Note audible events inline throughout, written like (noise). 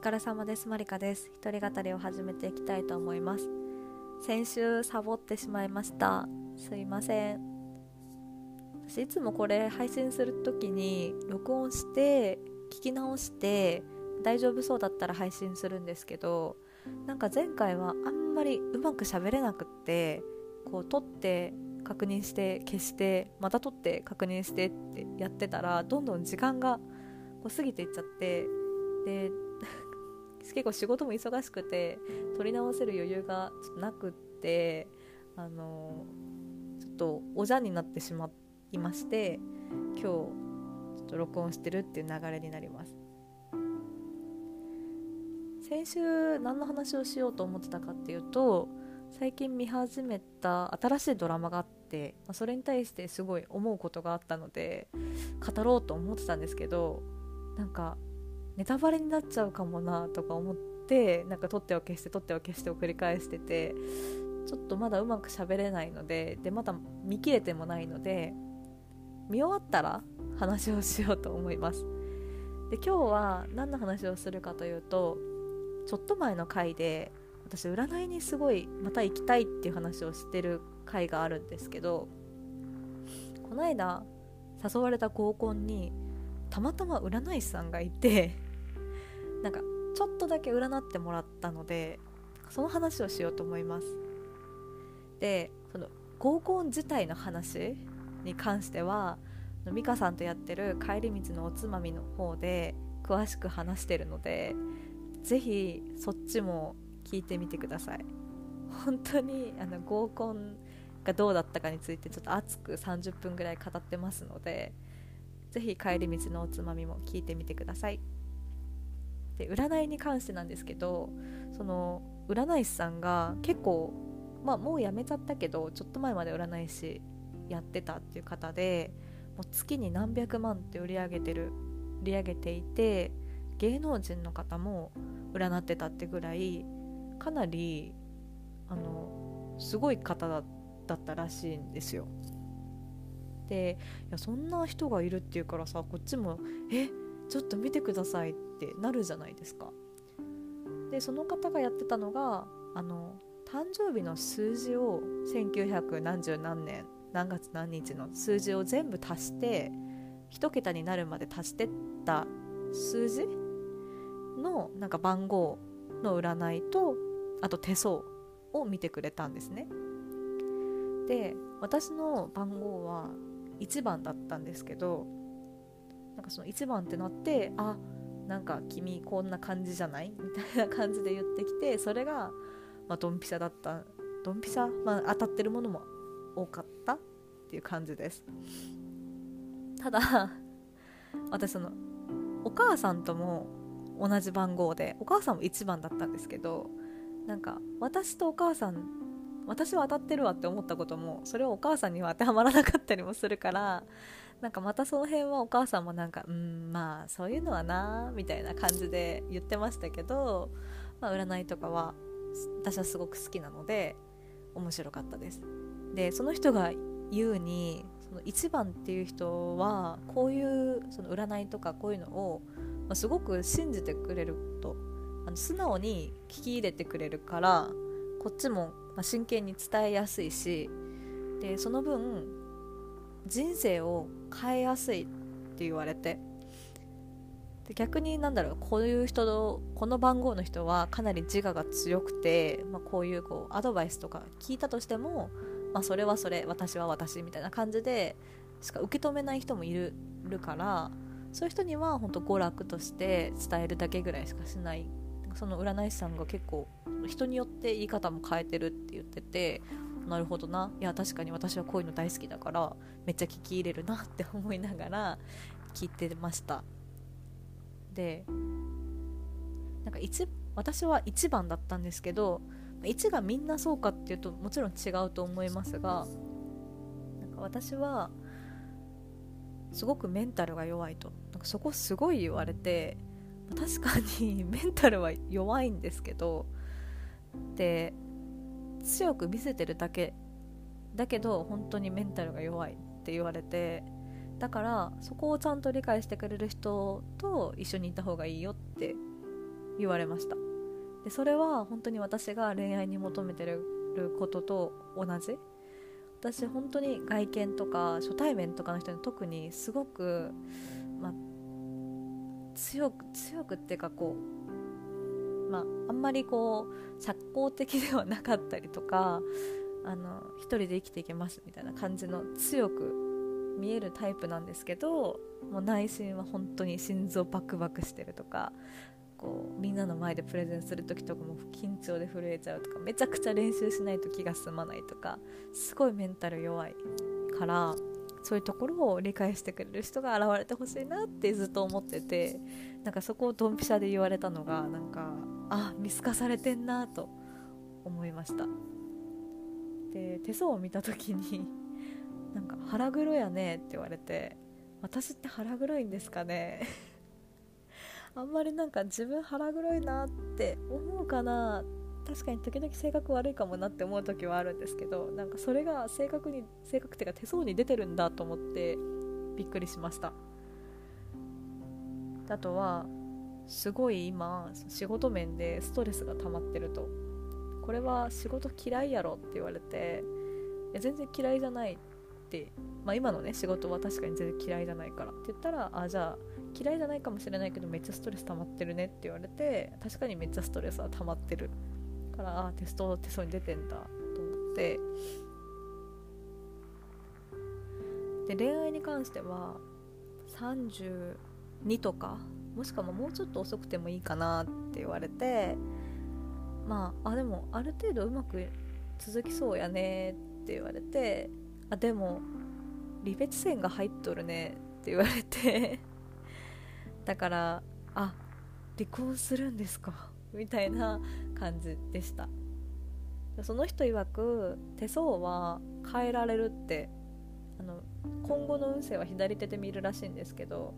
疲れ様です。マリカです。一人語りを始めていきたいと思います。先週サボってしまいました。すいません。私いつもこれ配信する時に録音して聞き直して大丈夫そうだったら配信するんですけどなんか前回はあんまりうまく喋れなくってこう撮って確認して消してまた撮って確認してってやってたらどんどん時間がこう過ぎていっちゃってで結構仕事も忙しくて撮り直せる余裕がちょっとなくってあのちょっとおじゃんになってしまいまして今日ちょっと録音してるっていう流れになります。先週何の話をしようと思ってたかっていうと最近見始めた新しいドラマがあってまあそれに対してすごい思うことがあったので語ろうと思ってたんですけどなんかネタバレになっちゃうかもなとか思ってなんか撮っては消して撮っては消してを繰り返しててちょっとまだうまく喋れないのででまだ見切れてもないので見終わったら話をしようと思います。で今日は何の話をするかというとちょっと前の回で私占いにすごいまた行きたいっていう話をしてる回があるんですけどこの間誘われた合コンにたまたま占い師さんがいて (laughs) なんかちょっとだけ占ってもらったのでその話をしようと思います。でその合コン自体の話に関しては美香さんとやってる帰り道のおつまみの方で詳しく話してるのでぜひそっちも聞いてみてください。本当にあの合コンがどうだったかについてちょっと熱く30分ぐらい語ってますのでぜひ帰り道のおつまみも聞いてみてください。で占いに関してなんですけどその占い師さんが結構まあもう辞めちゃったけどちょっと前まで占い師やってたっていう方でもう月に何百万って売り上げてる売り上げていて芸能人の方も占ってたってぐらいかなりあのすごい方だったらしいんですよ。でいやそんな人がいるっていうからさこっちもえちょっと見てくださいってなるじゃないですか。でその方がやってたのがあの誕生日の数字を1900何十何年何月何日の数字を全部足して1桁になるまで足してった数字のなんか番号の占いとあと手相を見てくれたんですね。で私の番号は1番だったんですけどなんかその1番ってなってあなんか君こんな感じじゃない？みたいな感じで言ってきてそれが、まあ、ドンピシャだった。ドンピシャ、まあ、当たってるものも多かったっていう感じです。ただ私そのお母さんとも同じ番号でお母さんも1番だったんですけどなんか私とお母さん私は当たってるわって思ったこともそれはお母さんには当てはまらなかったりもするからなんかまたその辺はお母さんもなんかうんまあそういうのはなみたいな感じで言ってましたけど、まあ、占いとかは私はすごく好きなので面白かったです。でその人が言うにその1番っていう人はこういうその占いとかこういうのを、まあ、すごく信じてくれるとあの素直に聞き入れてくれるからこっちも、真剣に伝えやすいしでその分人生を変えやすいって言われて。で逆になんだろうこういう人のこの番号の人はかなり自我が強くて、まあ、こういうこうアドバイスとか聞いたとしても、まあ、それはそれ私は私みたいな感じでしか受け止めない人もいるからそういう人には本当娯楽として伝えるだけぐらいしかしない。その占い師さんが結構人によって言い方も変えてるって言っててなるほどな。いや確かに私はこういうの大好きだからめっちゃ聞き入れるなって思いながら聞いてました。でなんか1私は1番だったんですけど1がみんなそうかっていうともちろん違うと思いますがなんか私はすごくメンタルが弱いと。なんかそこすごい言われて確かに (laughs) メンタルは弱いんですけどで強く見せてるだけだけど本当にメンタルが弱いって言われてだからそこをちゃんと理解してくれる人と一緒にいた方がいいよって言われました。でそれは本当に私が恋愛に求めてることと同じ。私本当に外見とか初対面とかの人に特にすごく、まあ、強く強くっていうかこう、まあ、あんまりこう社交的ではなかったりとかあの一人で生きていけますみたいな感じの強く見えるタイプなんですけどもう内心は本当に心臓バクバクしてるとかこうみんなの前でプレゼンする時とかも緊張で震えちゃうとかめちゃくちゃ練習しないと気が済まないとかすごいメンタル弱いからそういうところを理解してくれる人が現れてほしいなってずっと思っててなんかそこをドンピシャで言われたのがなんかあ見透かされてんなと思いました。で手相を見た時に (laughs) なんか腹黒やねって言われて私って腹黒いんですかね？(laughs) あんまりなんか自分腹黒いなって思うかな。確かに時々性格悪いかもなって思う時はあるんですけどなんかそれが性格に性格っていうか手相に出てるんだと思ってびっくりしました。あとはすごい今仕事面でストレスが溜まってると。これは仕事嫌いやろって言われていや全然嫌いじゃないって、まあ、今のね仕事は確かに全然嫌いじゃないから。って言ったらあじゃあ嫌いじゃないかもしれないけどめっちゃストレス溜まってるねって言われて確かにめっちゃストレスは溜まってるからあテストテストに出てんだと思って。で恋愛に関しては32とかもしくはもうちょっと遅くてもいいかなって言われてまああでもある程度うまく続きそうやねって言われてあでも離別線が入っとるねって言われて (laughs) だからあ離婚するんですかみたいな感じでした。その人曰く手相は変えられるってあの今後の運勢は左手で見るらしいんですけど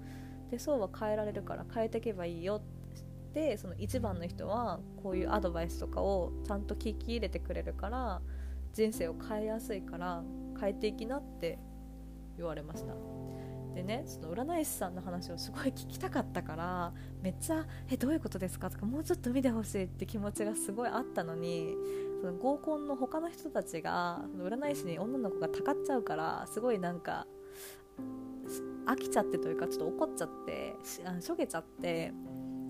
手相は変えられるから変えていけばいいよってその1番の人はこういうアドバイスとかをちゃんと聞き入れてくれるから人生を変えやすいから変えていきなって言われましたでねその占い師さんの話をすごい聞きたかったからめっちゃ「えどういうことですか?」とかもうちょっと見てほしいって気持ちがすごいあったのにその合コンの他の人たちが占い師に女の子がたかっちゃうからすごいなんか飽きちゃってというかちょっと怒っちゃってしあしょげちゃって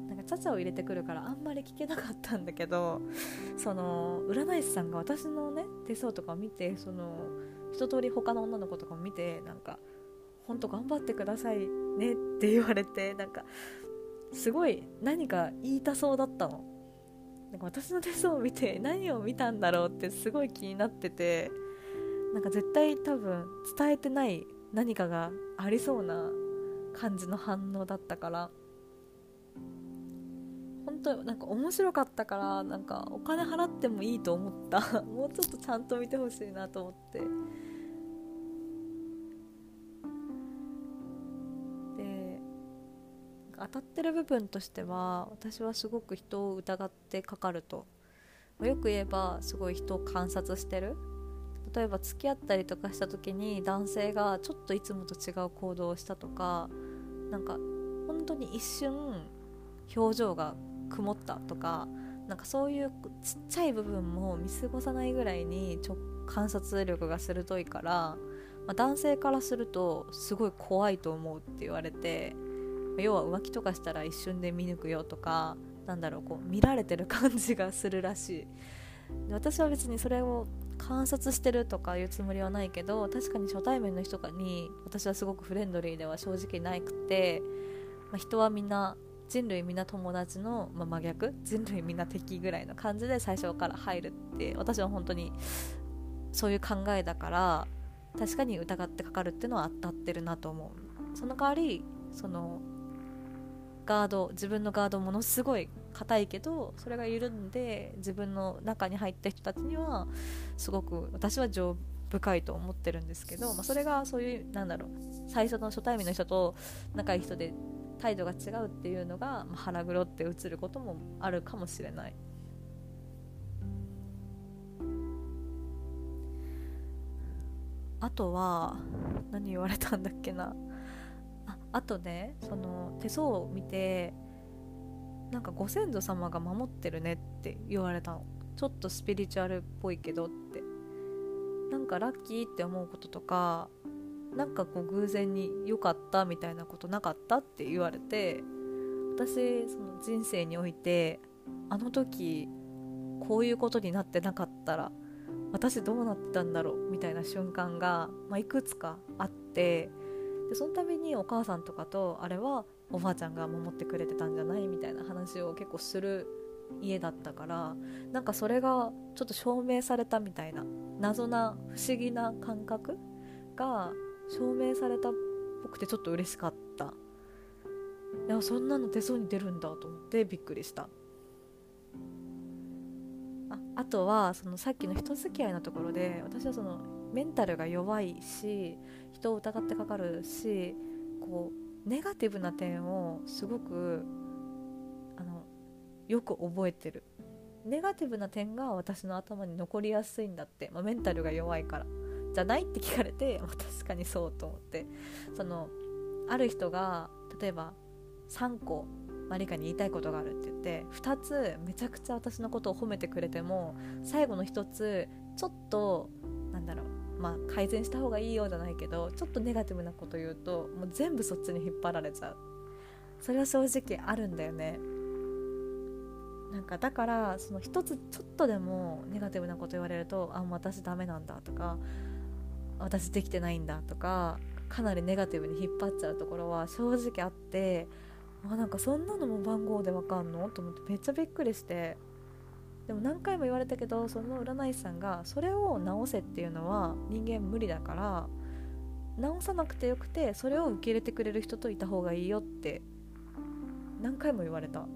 なんかちゃちゃを入れてくるからあんまり聞けなかったんだけどその占い師さんが私のね手相とかを見てその一通り他の女の子とかも見てなんか本当頑張ってくださいねって言われてなんかすごい何か言いたそうだったの。なんか私の手相を見て何を見たんだろうってすごい気になっててなんか絶対多分伝えてない何かがありそうな感じの反応だったから。本当なんか面白かったからなんかお金払ってもいいと思った。(laughs) もうちょっとちゃんと見てほしいなと思って。で当たってる部分としては私はすごく人を疑ってかかると。よく言えばすごい人を観察してる。例えば付き合ったりとかした時に男性がちょっといつもと違う行動をしたとかなんか本当に一瞬表情が曇ったとかなんかそういうちっちゃい部分も見過ごさないぐらいに観察力が鋭いから、まあ、男性からするとすごい怖いと思うって言われて要は浮気とかしたら一瞬で見抜くよとかなんだろうこう見られてる感じがするらしい。私は別にそれを観察してるとかいうつもりはないけど確かに初対面の人に私はすごくフレンドリーでは正直ないくて、まあ、人はみんな人類みんな友達の、まあ、真逆？人類みんな敵ぐらいの感じで最初から入るって私は本当にそういう考えだから確かに疑ってかかるっていうのは当たってるなと思う。その代わりそのガード自分のガードものすごい硬いけどそれが緩んで自分の中に入った人たちにはすごく私は情深いと思ってるんですけど、まあ、それがそういうなんだろう最初の初対面の人と仲いい人で態度が違うっていうのが、まあ、腹黒って映ることもあるかもしれない。あとは何言われたんだっけなああとねその手相を見てなんかご先祖様が守ってるねって言われたの。ちょっとスピリチュアルっぽいけどって。なんかラッキーって思うこととかなんかこう偶然に良かったみたいなことなかったって言われて私その人生においてあの時こういうことになってなかったら私どうなってたんだろうみたいな瞬間が、まあ、いくつかあってでその度にお母さんとかとあれはおばあちゃんが守ってくれてたんじゃない？みたいな話を結構する家だったからなんかそれがちょっと証明されたみたいな謎な不思議な感覚が証明されたっぽくてちょっと嬉しかった。いやそんなの手相に出るんだと思ってびっくりした。ああとはそのさっきの人付き合いのところで私はそのメンタルが弱いし人を疑ってかかるしこうネガティブな点をすごくあのよく覚えてる。ネガティブな点が私の頭に残りやすいんだって、まあ、メンタルが弱いから。じゃないって聞かれて、確かにそうと思って。そのある人が例えば3個マリカに言いたいことがあるって言って2つめちゃくちゃ私のことを褒めてくれても最後の1つちょっとなんだろうまあ改善した方がいいようじゃないけどちょっとネガティブなこと言うともう全部そっちに引っ張られちゃう。それは正直あるんだよね。なんかだからその一つちょっとでもネガティブなこと言われるとあ私ダメなんだとか私できてないんだとかかなりネガティブに引っ張っちゃうところは正直あってあなんかそんなのも番号でわかんの？と思ってめっちゃびっくりして。でも何回も言われたけどその占い師さんがそれを直せっていうのは人間無理だから直さなくてよくてそれを受け入れてくれる人といた方がいいよって何回も言われた。だ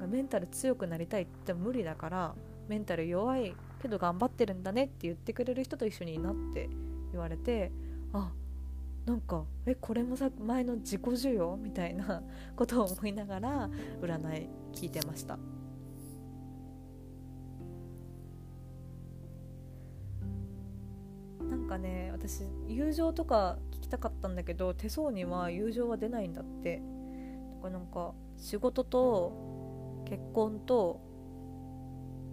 かメンタル強くなりたいって無理だからメンタル弱いけど頑張ってるんだねって言ってくれる人と一緒になって言われてあなんかえこれもさ前の自己需要みたいなことを思いながら占い聞いてました。かね私友情とか聞きたかったんだけど手相には友情は出ないんだって。だからなんか仕事と結婚と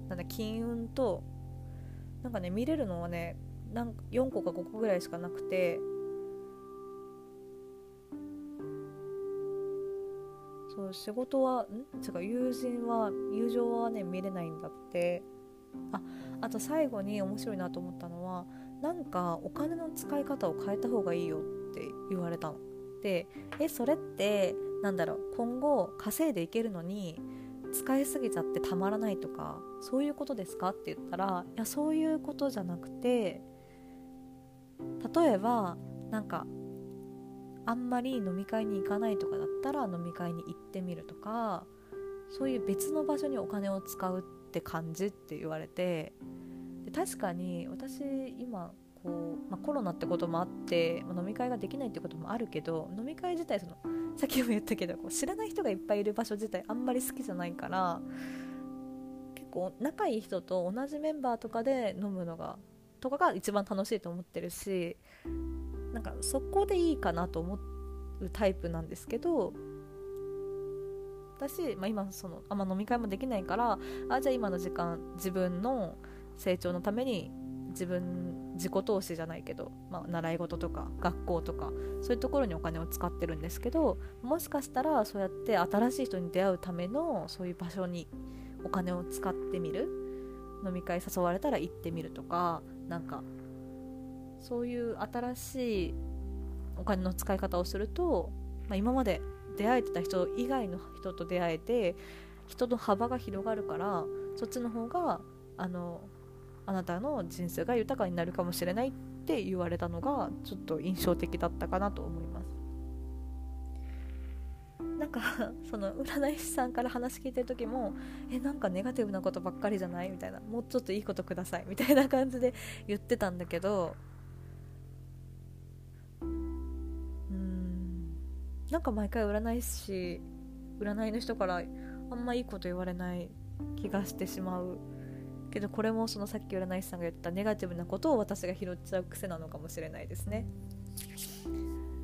なんだ金運となんかね見れるのはねなん4個か5個ぐらいしかなくて。そう仕事はん？違う友人は友情はね見れないんだって。ああと最後に面白いなと思ったのはなんかお金の使い方を変えた方がいいよって言われたの。でえそれってなんだろう今後稼いでいけるのに使いすぎちゃってたまらないとかそういうことですかって言ったらいやそういうことじゃなくて例えばなんかあんまり飲み会に行かないとかだったら飲み会に行ってみるとかそういう別の場所にお金を使うって感じって言われて確かに私今こう、まあ、コロナってこともあって、まあ、飲み会ができないってこともあるけど飲み会自体そのさっきも言ったけどこう知らない人がいっぱいいる場所自体あんまり好きじゃないから結構仲いい人と同じメンバーとかで飲むのがとかが一番楽しいと思ってるしなんかそこでいいかなと思うタイプなんですけど私、まあ、今そのあんま飲み会もできないからあじゃあ今の時間自分の成長のために自分自己投資じゃないけど、まあ、習い事とか学校とかそういうところにお金を使ってるんですけどもしかしたらそうやって新しい人に出会うためのそういう場所にお金を使ってみる飲み会誘われたら行ってみるとかなんかそういう新しいお金の使い方をすると、まあ、今まで出会えてた人以外の人と出会えて人の幅が広がるからそっちの方があのあなたの人生が豊かになるかもしれないって言われたのがちょっと印象的だったかなと思います。なんかその占い師さんから話聞いてる時もえなんかネガティブなことばっかりじゃない？みたいな。もうちょっといいことください。みたいな感じで (laughs) 言ってたんだけどうん。なんか毎回占い師占いの人からあんまいいこと言われない気がしてしまう。けどこれもそのさっき占い師さんが言ったネガティブなことを私が拾っちゃう癖なのかもしれないですね。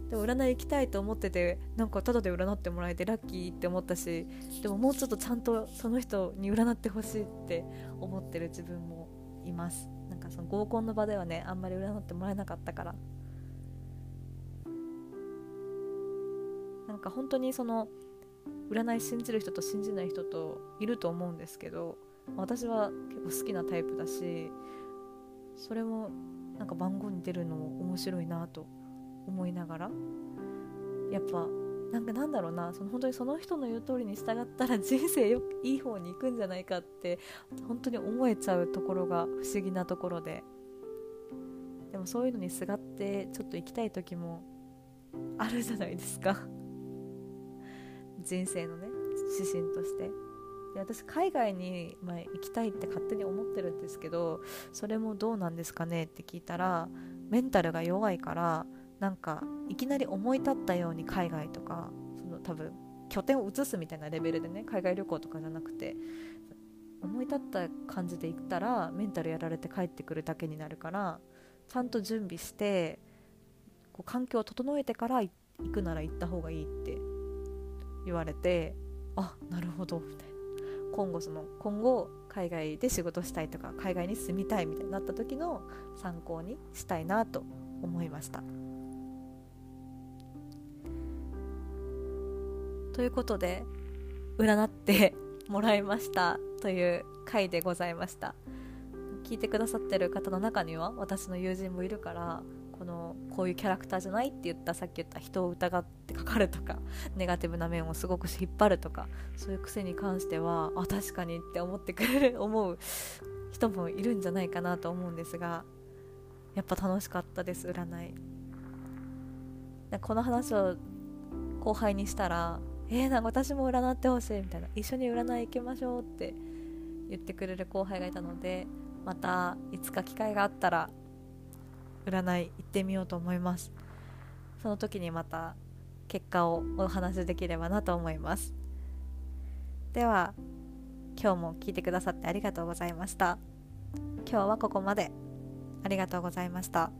でも占い行きたいと思っててなんかタダで占ってもらえてラッキーって思ったしでももうちょっとちゃんとその人に占ってほしいって思ってる自分もいます。なんかその合コンの場ではねあんまり占ってもらえなかったから。なんか本当にその占い信じる人と信じない人といると思うんですけど私は結構好きなタイプだしそれもなんか番号に出るのも面白いなと思いながらやっぱなんかなんだろうなその本当にその人の言う通りに従ったら (laughs) 人生よいい方に行くんじゃないかって本当に思えちゃうところが不思議なところで。でもそういうのにすがってちょっと行きたい時もあるじゃないですか。人生のね指針として。で私海外に、まあ、行きたいって勝手に思ってるんですけどそれもどうなんですかね？って聞いたらメンタルが弱いからなんかいきなり思い立ったように海外とかその多分拠点を移すみたいなレベルでね海外旅行とかじゃなくて思い立った感じで行ったらメンタルやられて帰ってくるだけになるからちゃんと準備してこう環境を整えてから行くなら行った方がいいって言われてあなるほどみたいな。今後その今後海外で仕事したいとか海外に住みたいみたいになった時の参考にしたいなと思いました。ということで占ってもらいましたという回でございました聞いてくださってる方の中には私の友人もいるからこのこういうキャラクターじゃないって言ったさっき言った人を疑ってかかるとかネガティブな面をすごく引っ張るとかそういう癖に関してはあ確かにって思ってくれる思う人もいるんじゃないかなと思うんですがやっぱ楽しかったです占い。この話を後輩にしたらえー、なんか私も占ってほしいみたいな。一緒に占い行きましょうって言ってくれる後輩がいたのでまたいつか機会があったら占い行ってみようと思います。その時にまた結果をお話しできればなと思います。では今日も聞いてくださってありがとうございました。今日はここまで。ありがとうございました。